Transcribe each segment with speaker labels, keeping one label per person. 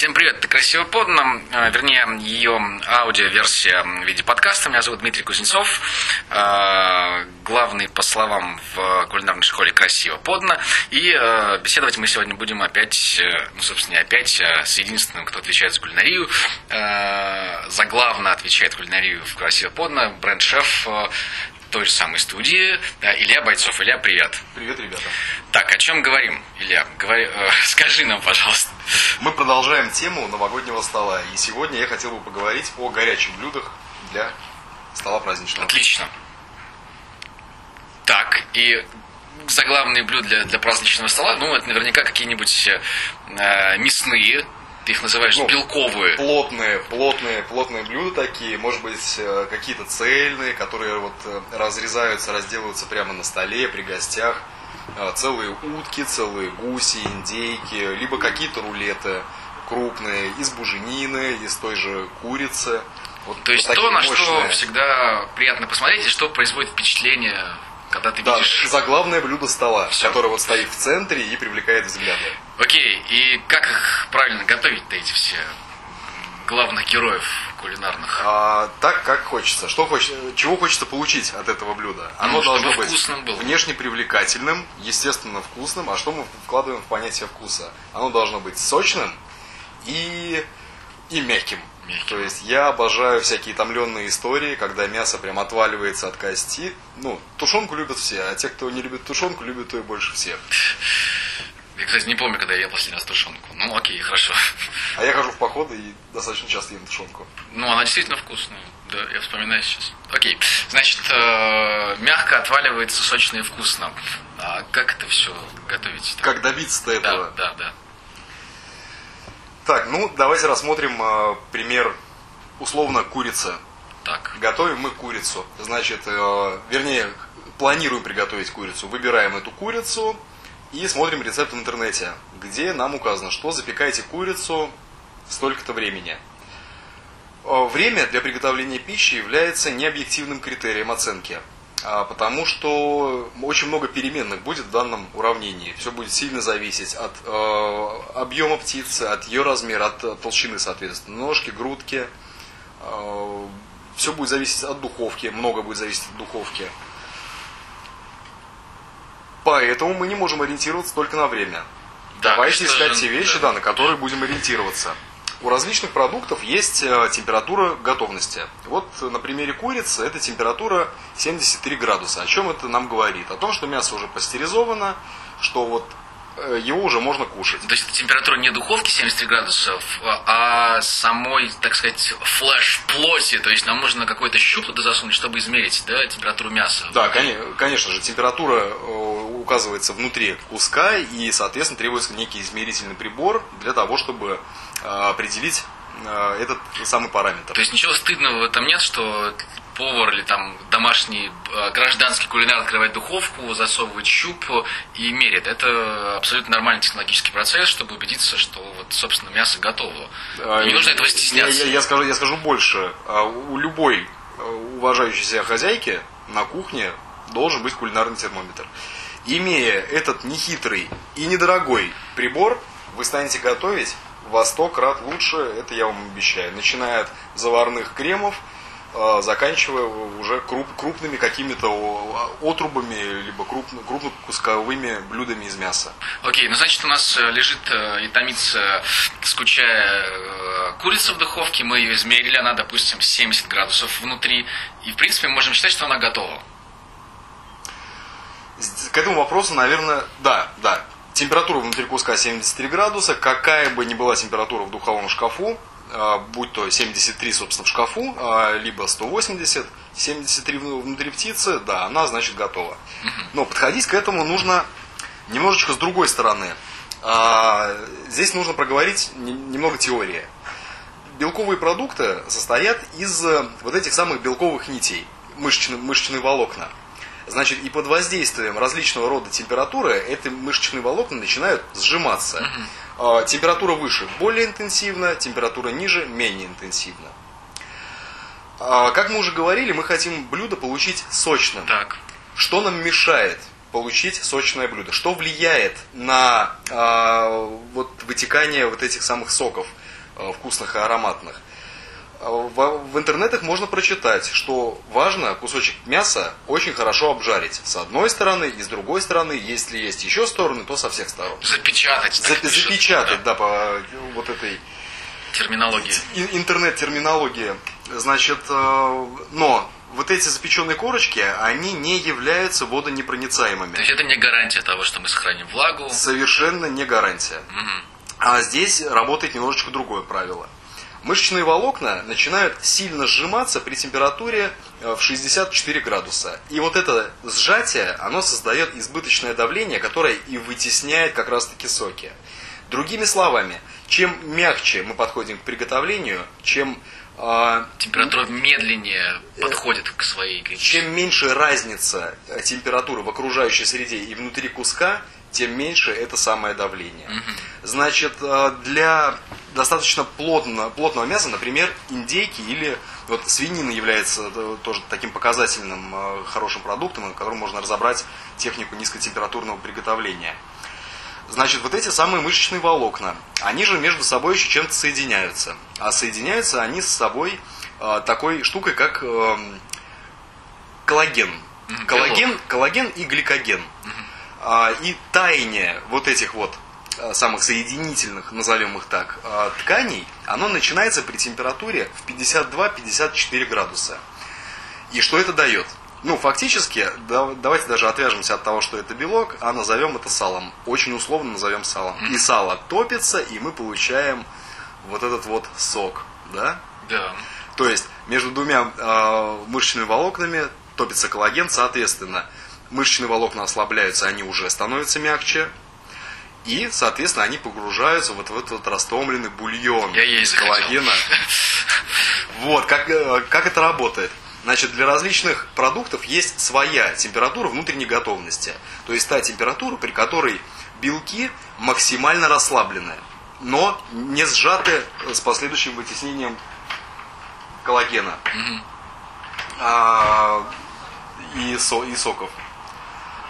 Speaker 1: Всем привет, это «Красиво подано», э, вернее, ее аудиоверсия в виде подкаста. Меня зовут Дмитрий Кузнецов, э, главный по словам в кулинарной школе «Красиво подано». И э, беседовать мы сегодня будем опять, ну, собственно, не опять, а с единственным, кто отвечает за кулинарию, заглавно отвечает кулинарию в «Красиво подано», бренд-шеф той же самой студии. Илья Бойцов. Илья, привет.
Speaker 2: Привет, ребята.
Speaker 1: Так, о чем говорим, Илья? Говори, э, скажи нам, пожалуйста.
Speaker 2: Мы продолжаем тему новогоднего стола. И сегодня я хотел бы поговорить о горячих блюдах для стола праздничного.
Speaker 1: Отлично. Так, и заглавные блюда для, для праздничного стола, ну, это наверняка какие-нибудь э, мясные, ты их называешь ну, белковые.
Speaker 2: Плотные, плотные, плотные блюда такие, может быть, э, какие-то цельные, которые вот э, разрезаются, разделываются прямо на столе при гостях. Э, целые утки, целые гуси, индейки, либо какие-то рулеты крупные из буженины, из той же курицы.
Speaker 1: Вот То есть то, на что всегда приятно посмотреть и что производит впечатление когда ты
Speaker 2: да,
Speaker 1: видишь...
Speaker 2: заглавное блюдо стола, Все. которое вот стоит в центре и привлекает взгляды.
Speaker 1: Окей, и как их правильно готовить-то эти все главных героев кулинарных?
Speaker 2: А, так, как хочется. Что хочется, чего хочется получить от этого блюда?
Speaker 1: Оно ну, должно быть было.
Speaker 2: внешне привлекательным, естественно вкусным. А что мы вкладываем в понятие вкуса? Оно должно быть сочным и, и мягким. То есть я обожаю всякие томленные истории, когда мясо прям отваливается от кости. Ну, тушенку любят все, а те, кто не любит тушенку, любят ее больше всех.
Speaker 1: Я, кстати, не помню, когда я ел последний раз тушенку. Ну, окей, хорошо.
Speaker 2: А я хожу в походы и достаточно часто ем тушенку.
Speaker 1: Ну, она действительно вкусная. Да, я вспоминаю сейчас. Окей. Значит, э, мягко отваливается, сочно и вкусно. А как это все готовить?
Speaker 2: Как добиться-то этого?
Speaker 1: Да, да, да.
Speaker 2: Так, ну давайте рассмотрим э, пример условно курицы.
Speaker 1: Так.
Speaker 2: Готовим мы курицу. Значит, э, вернее, планируем приготовить курицу. Выбираем эту курицу и смотрим рецепт в интернете, где нам указано, что запекайте курицу столько-то времени. Э, время для приготовления пищи является необъективным критерием оценки. А, потому что очень много переменных будет в данном уравнении. Все будет сильно зависеть от э, объема птицы, от ее размера, от толщины, соответственно, ножки, грудки. Э, все будет зависеть от духовки, много будет зависеть от духовки. Поэтому мы не можем ориентироваться только на время. Да, Давайте искать те вещи, да. Да, на которые будем ориентироваться. У различных продуктов есть э, температура готовности. Вот на примере курицы это температура 73 градуса. О чем это нам говорит? О том, что мясо уже пастеризовано, что вот э, его уже можно кушать.
Speaker 1: То есть температура не духовки 73 градусов, а самой, так сказать, флеш плоти. То есть нам нужно какой-то щуп туда засунуть, чтобы измерить да, температуру мяса.
Speaker 2: Да, конечно же. Температура э, указывается внутри куска и, соответственно, требуется некий измерительный прибор для того, чтобы Э, определить э, этот самый параметр.
Speaker 1: То есть ничего стыдного в этом нет, что повар или там домашний э, гражданский кулинар открывает духовку, засовывает щуп и меряет. Это абсолютно нормальный технологический процесс, чтобы убедиться, что вот, собственно, мясо готово. А, Не нужно этого стесняться.
Speaker 2: Я, я, я, скажу, я скажу больше. А, у любой уважающей себя хозяйки на кухне должен быть кулинарный термометр. Имея этот нехитрый и недорогой прибор, вы станете готовить во сто крат лучше, это я вам обещаю. Начиная от заварных кремов, а, заканчивая уже круп, крупными какими-то отрубами, либо крупно, крупнокусковыми блюдами из мяса.
Speaker 1: Окей, ну значит у нас э, лежит э, и томится, скучая э, курица в духовке, мы ее измерили, она, допустим, 70 градусов внутри, и в принципе можем считать, что она готова.
Speaker 2: К этому вопросу, наверное, да, да, Температура внутри куска 73 градуса. Какая бы ни была температура в духовом шкафу, а, будь то 73, собственно, в шкафу, а, либо 180, 73 внутри птицы, да, она, значит, готова. Но подходить к этому нужно немножечко с другой стороны. А, здесь нужно проговорить немного теории. Белковые продукты состоят из э, вот этих самых белковых нитей, мышечные, мышечные волокна. Значит, и под воздействием различного рода температуры эти мышечные волокна начинают сжиматься. Угу. Температура выше более интенсивна, температура ниже менее интенсивна. А, как мы уже говорили, мы хотим блюдо получить сочным.
Speaker 1: Так.
Speaker 2: Что нам мешает получить сочное блюдо. Что влияет на э, вот, вытекание вот этих самых соков э, вкусных и ароматных? В, в интернетах можно прочитать, что важно кусочек мяса очень хорошо обжарить. С одной стороны и с другой стороны, если есть еще стороны, то со всех сторон.
Speaker 1: Запечатать.
Speaker 2: За, запечатать, да. да, по вот этой
Speaker 1: терминологии.
Speaker 2: Интернет-терминологии. Значит, э, но вот эти запеченные корочки, они не являются водонепроницаемыми.
Speaker 1: То есть это не гарантия того, что мы сохраним влагу?
Speaker 2: Совершенно не гарантия.
Speaker 1: Угу.
Speaker 2: А здесь работает немножечко другое правило. Мышечные волокна начинают сильно сжиматься при температуре э, в 64 градуса. И вот это сжатие, оно создает избыточное давление, которое и вытесняет как раз-таки соки. Другими словами, чем мягче мы подходим к приготовлению, чем
Speaker 1: Температура медленнее подходит к своей
Speaker 2: Чем меньше разница э, температуры в окружающей среде и внутри куска, тем меньше это самое давление.
Speaker 1: Угу.
Speaker 2: Значит, э, для достаточно плотно, плотного мяса, например, индейки или вот свинина является э, тоже таким показательным хорошим продуктом, на котором можно разобрать технику низкотемпературного приготовления. Значит, вот эти самые мышечные волокна, они же между собой еще чем-то соединяются. А соединяются они с собой э, такой штукой, как э, коллаген. Коллаген, коллаген и гликоген. А, и таяние вот этих вот а, самых соединительных, назовем их так, а, тканей, оно начинается при температуре в 52-54 градуса. И что это дает? Ну, фактически, да, давайте даже отвяжемся от того, что это белок, а назовем это салом. Очень условно назовем салом. И сало топится, и мы получаем вот этот вот сок, да?
Speaker 1: Да.
Speaker 2: То есть между двумя э, мышечными волокнами топится коллаген, соответственно, мышечные волокна ослабляются, они уже становятся мягче, и, соответственно, они погружаются вот в этот вот растомленный бульон
Speaker 1: Я из
Speaker 2: коллагена. Вот, как, э, как это работает? Значит, для различных продуктов есть своя температура внутренней готовности. То есть та температура, при которой белки максимально расслаблены, но не сжаты с последующим вытеснением коллагена а, и, со, и соков.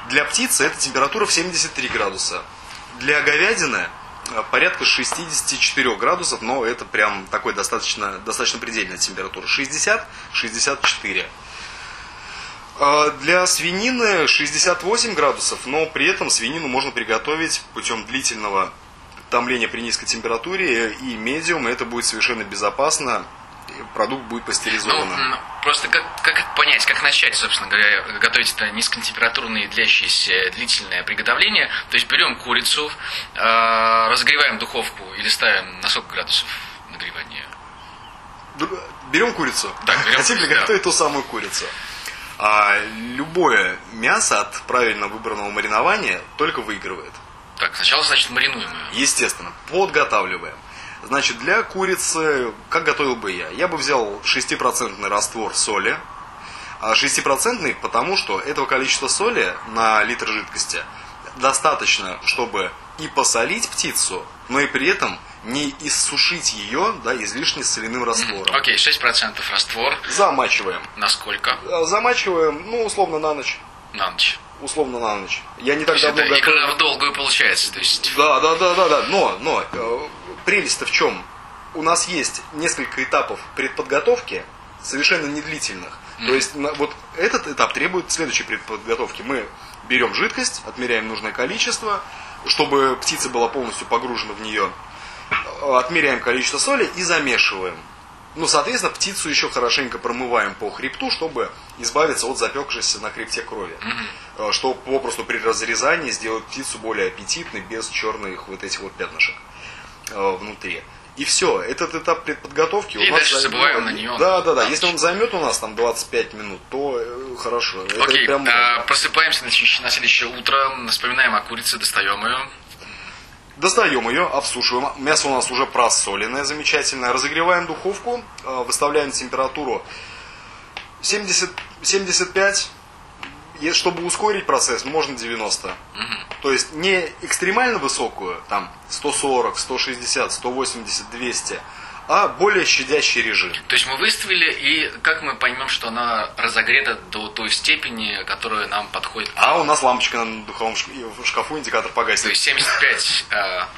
Speaker 2: Для птицы это температура в 73 градуса. Для говядины порядка 64 градусов, но это прям такой достаточно, достаточно предельная температура. 60-64. Э, для свинины 68 градусов, но при этом свинину можно приготовить путем длительного томления при низкой температуре и медиум, это будет совершенно безопасно продукт будет пастеризованным.
Speaker 1: Ну, просто как, как понять, как начать, собственно говоря, готовить это низкотемпературное длящееся длительное приготовление. То есть берем курицу, э, разогреваем духовку или ставим на сколько градусов нагревания?
Speaker 2: Берем курицу.
Speaker 1: Так, берем,
Speaker 2: Хотим ли
Speaker 1: да.
Speaker 2: ту самую курицу? А, любое мясо от правильно выбранного маринования только выигрывает.
Speaker 1: Так, сначала, значит, маринуем ее.
Speaker 2: Естественно, подготавливаем. Значит, для курицы, как готовил бы я? Я бы взял 6% раствор соли. 6% а потому, что этого количества соли на литр жидкости достаточно, чтобы и посолить птицу, но и при этом не иссушить ее да, излишне соляным раствором.
Speaker 1: Окей, okay, 6% раствор.
Speaker 2: Замачиваем.
Speaker 1: Насколько?
Speaker 2: А, замачиваем, ну, условно, на ночь.
Speaker 1: На ночь.
Speaker 2: Условно на ночь. Я не так давно
Speaker 1: это игра в долгую получается. То есть...
Speaker 2: Да, да, да, да, да. Но, но э, прелесть-то в чем? У нас есть несколько этапов предподготовки, совершенно недлительных. Mm. То есть вот этот этап требует следующей предподготовки. Мы берем жидкость, отмеряем нужное количество, чтобы птица была полностью погружена в нее, отмеряем количество соли и замешиваем. Ну, соответственно, птицу еще хорошенько промываем по хребту, чтобы избавиться от запекшейся на хребте крови.
Speaker 1: Mm-hmm.
Speaker 2: Что попросту при разрезании сделать птицу более аппетитной, без черных вот этих вот пятнышек. Э, внутри. И все, этот этап предподготовки
Speaker 1: и
Speaker 2: у нас
Speaker 1: дальше
Speaker 2: займет...
Speaker 1: забываем на нее.
Speaker 2: Да, да, да. Если он займет у нас там 25 минут, то э, хорошо.
Speaker 1: Окей,
Speaker 2: прям...
Speaker 1: а, просыпаемся на, на следующее утро, вспоминаем о курице, достаем ее.
Speaker 2: Достаем ее, обсушиваем. Мясо у нас уже просоленное, замечательное. Разогреваем духовку, э, выставляем температуру 70, 75 и чтобы ускорить процесс, можно 90.
Speaker 1: Угу.
Speaker 2: То есть не экстремально высокую, там 140, 160, 180, 200, а более щадящий режим.
Speaker 1: То есть мы выставили, и как мы поймем, что она разогрета до той степени, которая нам подходит?
Speaker 2: А у нас лампочка на духовом шкафу, индикатор погасит.
Speaker 1: То есть 75,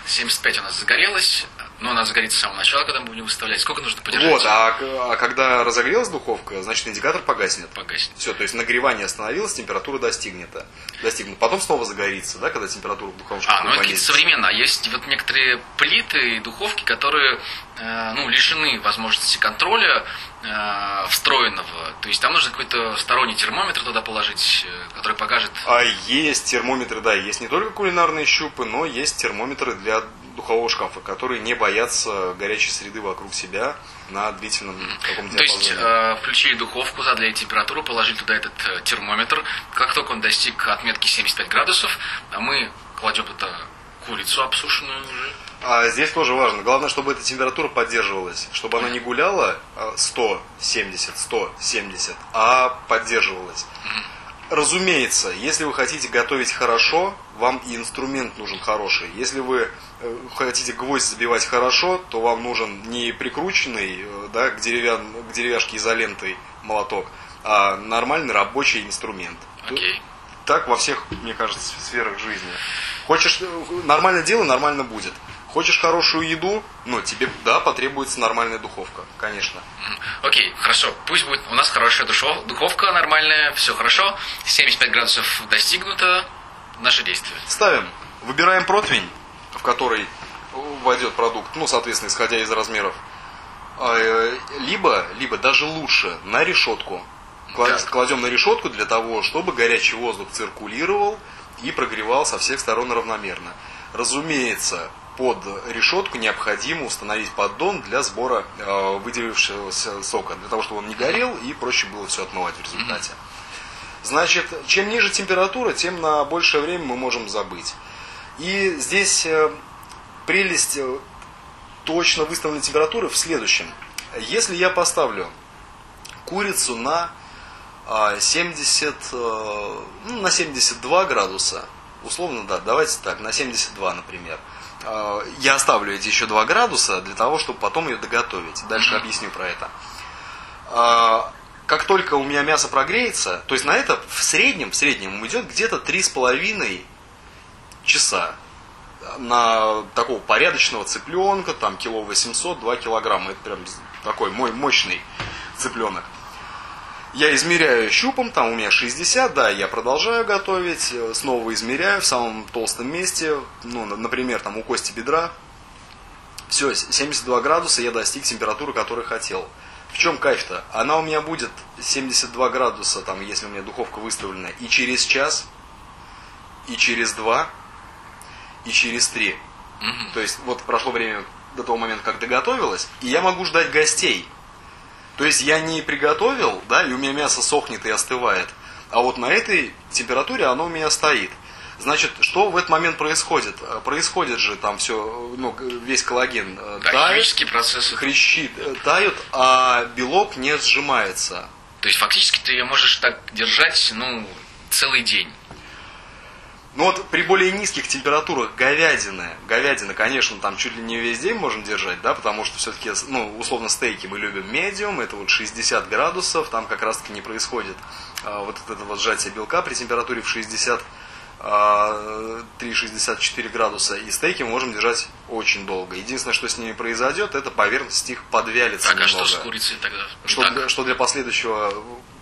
Speaker 1: 75 у нас загорелась, но она загорится с самого начала, когда мы будем выставлять. Сколько нужно подержать?
Speaker 2: Вот, а, а когда разогрелась духовка, значит индикатор погаснет.
Speaker 1: Погаснет.
Speaker 2: Все, то есть нагревание остановилось, температура достигнета. Достигнет. Потом снова загорится, да, когда температура в духовом шкафу
Speaker 1: А, ну это какие-то современные. А есть вот некоторые плиты и духовки, которые э, ну, лишены возможности контроля э, встроенного. То есть там нужно какой-то сторонний термометр туда положить, э, который покажет...
Speaker 2: А есть термометры, да, есть не только кулинарные щупы, но есть термометры для духового шкафа, которые не боятся горячей среды вокруг себя на длительном каком
Speaker 1: То есть э, включили духовку, задали температуру, положили туда этот э, термометр. Как только он достиг отметки 75 градусов, а мы кладем туда курицу обсушенную уже.
Speaker 2: А здесь тоже важно. Главное, чтобы эта температура поддерживалась. Чтобы она не гуляла 170, 170, а поддерживалась. Разумеется, если вы хотите готовить хорошо, вам и инструмент нужен хороший. Если вы хотите гвоздь забивать хорошо, то вам нужен не прикрученный э, да, к, деревян, к деревяшке изолентой молоток, а нормальный рабочий инструмент.
Speaker 1: Okay.
Speaker 2: Так во всех, мне кажется, сферах жизни. Хочешь э, нормально дело, нормально будет. Хочешь хорошую еду, ну, тебе, да, потребуется нормальная духовка, конечно.
Speaker 1: Окей, okay, хорошо. Пусть будет у нас хорошая душов, духовка нормальная, все хорошо. 75 градусов достигнуто. Наше действие.
Speaker 2: Ставим. Выбираем противень, в который войдет продукт, ну, соответственно, исходя из размеров. А, э, либо, либо даже лучше, на решетку. Кладем на решетку для того, чтобы горячий воздух циркулировал и прогревал со всех сторон равномерно. Разумеется, под решетку необходимо установить поддон для сбора э, выделившегося сока, для того, чтобы он не горел и проще было все отмывать в результате. Значит, чем ниже температура, тем на большее время мы можем забыть. И здесь э, прелесть э, точно выставленной температуры в следующем. Если я поставлю курицу на 70, э, ну, на 72 градуса, условно, да, давайте так, на 72, например, я оставлю эти еще 2 градуса для того, чтобы потом ее доготовить. Дальше объясню про это. Э, как только у меня мясо прогреется, то есть на это в среднем, в среднем уйдет где-то 3,5 часа на такого порядочного цыпленка, там кило 800, 2 килограмма. Это прям такой мой мощный цыпленок. Я измеряю щупом, там у меня 60, да, я продолжаю готовить, снова измеряю в самом толстом месте, ну, например, там у кости бедра. Все, 72 градуса я достиг температуры, которую хотел. В чем кайф-то? Она у меня будет 72 градуса, там, если у меня духовка выставлена, и через час, и через два, и через три. Mm-hmm. То есть вот прошло время до того момента, как доготовилась, и я могу ждать гостей. То есть я не приготовил, да, и у меня мясо сохнет и остывает, а вот на этой температуре оно у меня стоит. Значит, что в этот момент происходит? Э, происходит же там все, ну, весь коллаген
Speaker 1: э, да, тает, процессы.
Speaker 2: хрящи э, тают, а белок не сжимается.
Speaker 1: То есть фактически ты ее можешь так держать, ну, целый день.
Speaker 2: Ну вот при более низких температурах говядины, говядина, конечно, там чуть ли не весь день можем держать, да, потому что все-таки, ну, условно, стейки мы любим медиум, это вот 60 градусов, там как раз-таки не происходит а, вот это вот сжатие белка при температуре в 60 3,64 а, градуса, и стейки мы можем держать очень долго. Единственное, что с ними произойдет, это поверхность их подвялится
Speaker 1: так,
Speaker 2: немного.
Speaker 1: а что с курицей тогда?
Speaker 2: Что, для, что для последующего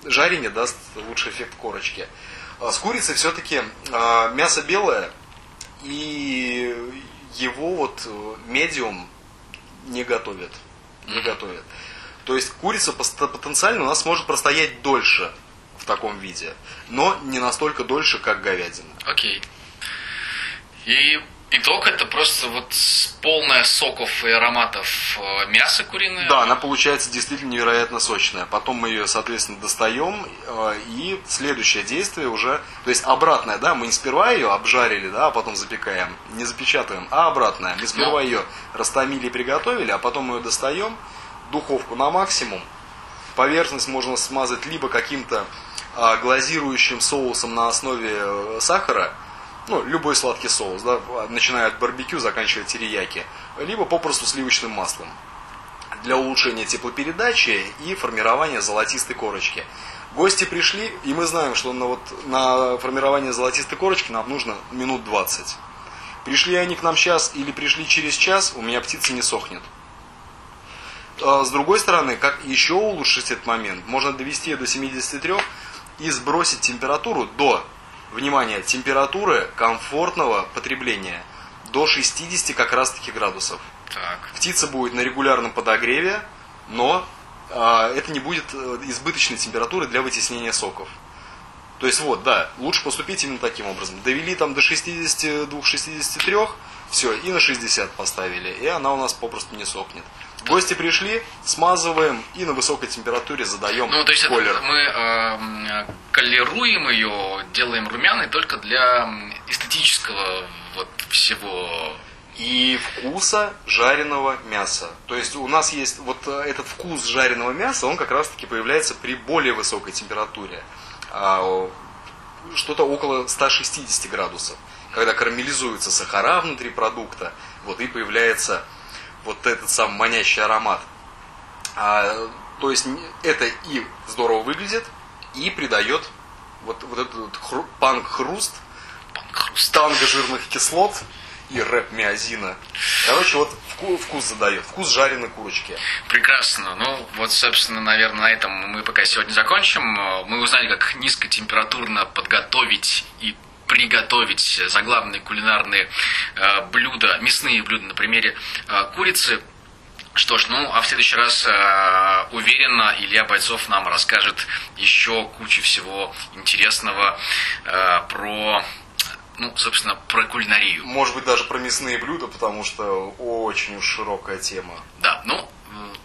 Speaker 2: жарения даст лучший эффект корочки. А с курицей все-таки а, мясо белое, и его вот э, медиум не готовят. Не готовят. То есть курица потенциально у нас может простоять дольше в таком виде, но не настолько дольше, как говядина.
Speaker 1: Окей. И Итог это просто вот полная соков и ароматов э, мяса куриное.
Speaker 2: Да, она получается действительно невероятно сочная. Потом мы ее, соответственно, достаем, э, и следующее действие уже, то есть обратное, да, мы не сперва ее обжарили, да, а потом запекаем, не запечатываем, а обратное. Мы сперва Но. ее растомили и приготовили, а потом мы ее достаем, духовку на максимум, поверхность можно смазать либо каким-то а, глазирующим соусом на основе э, сахара, ну, любой сладкий соус, да, начиная от барбекю, заканчивая терияки, либо попросту сливочным маслом. для улучшения теплопередачи и формирования золотистой корочки. Гости пришли, и мы знаем, что на, вот, на формирование золотистой корочки нам нужно минут 20. Пришли они к нам сейчас или пришли через час, у меня птица не сохнет. А с другой стороны, как еще улучшить этот момент? Можно довести до 73 и сбросить температуру до, внимание, температуры комфортного потребления до 60 как раз таки градусов.
Speaker 1: Так.
Speaker 2: Птица будет на регулярном подогреве, но а, это не будет э, избыточной температуры для вытеснения соков. То есть вот, да, лучше поступить именно таким образом. Довели там до 62-63, все, и на 60 поставили, и она у нас попросту не сохнет. Гости пришли, смазываем и на высокой температуре задаем
Speaker 1: Ну, то есть это
Speaker 2: колер.
Speaker 1: мы э, колеруем ее, делаем румяной только для эстетического вот всего.
Speaker 2: и вкуса жареного мяса. То есть у нас есть вот э, этот вкус жареного мяса, он как раз таки появляется при более высокой температуре. А, Что-то около 160 градусов. Когда карамелизуются сахара внутри продукта, вот и появляется вот этот сам манящий аромат. А, то есть это и здорово выглядит, и придает вот, вот этот хру- панк-хруст,
Speaker 1: Хруст.
Speaker 2: танго жирных кислот и рэп миозина. Короче, вот вку- вкус задает, вкус жареной курочки.
Speaker 1: Прекрасно. Ну, вот, собственно, наверное, на этом мы пока сегодня закончим. Мы узнали, как низкотемпературно подготовить и приготовить заглавные кулинарные э, блюда, мясные блюда на примере э, курицы. Что ж, ну, а в следующий раз, э, уверенно, Илья Бойцов нам расскажет еще кучу всего интересного э, про, ну, собственно, про кулинарию.
Speaker 2: Может быть, даже про мясные блюда, потому что очень уж широкая тема.
Speaker 1: Да, ну,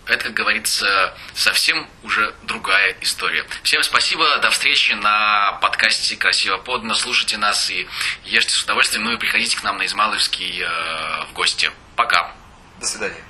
Speaker 1: это, как говорится, совсем уже другая история. Всем спасибо, до встречи на подкасте «Красиво подано». Слушайте нас и ешьте с удовольствием, ну и приходите к нам на Измайловский э, в гости. Пока.
Speaker 2: До свидания.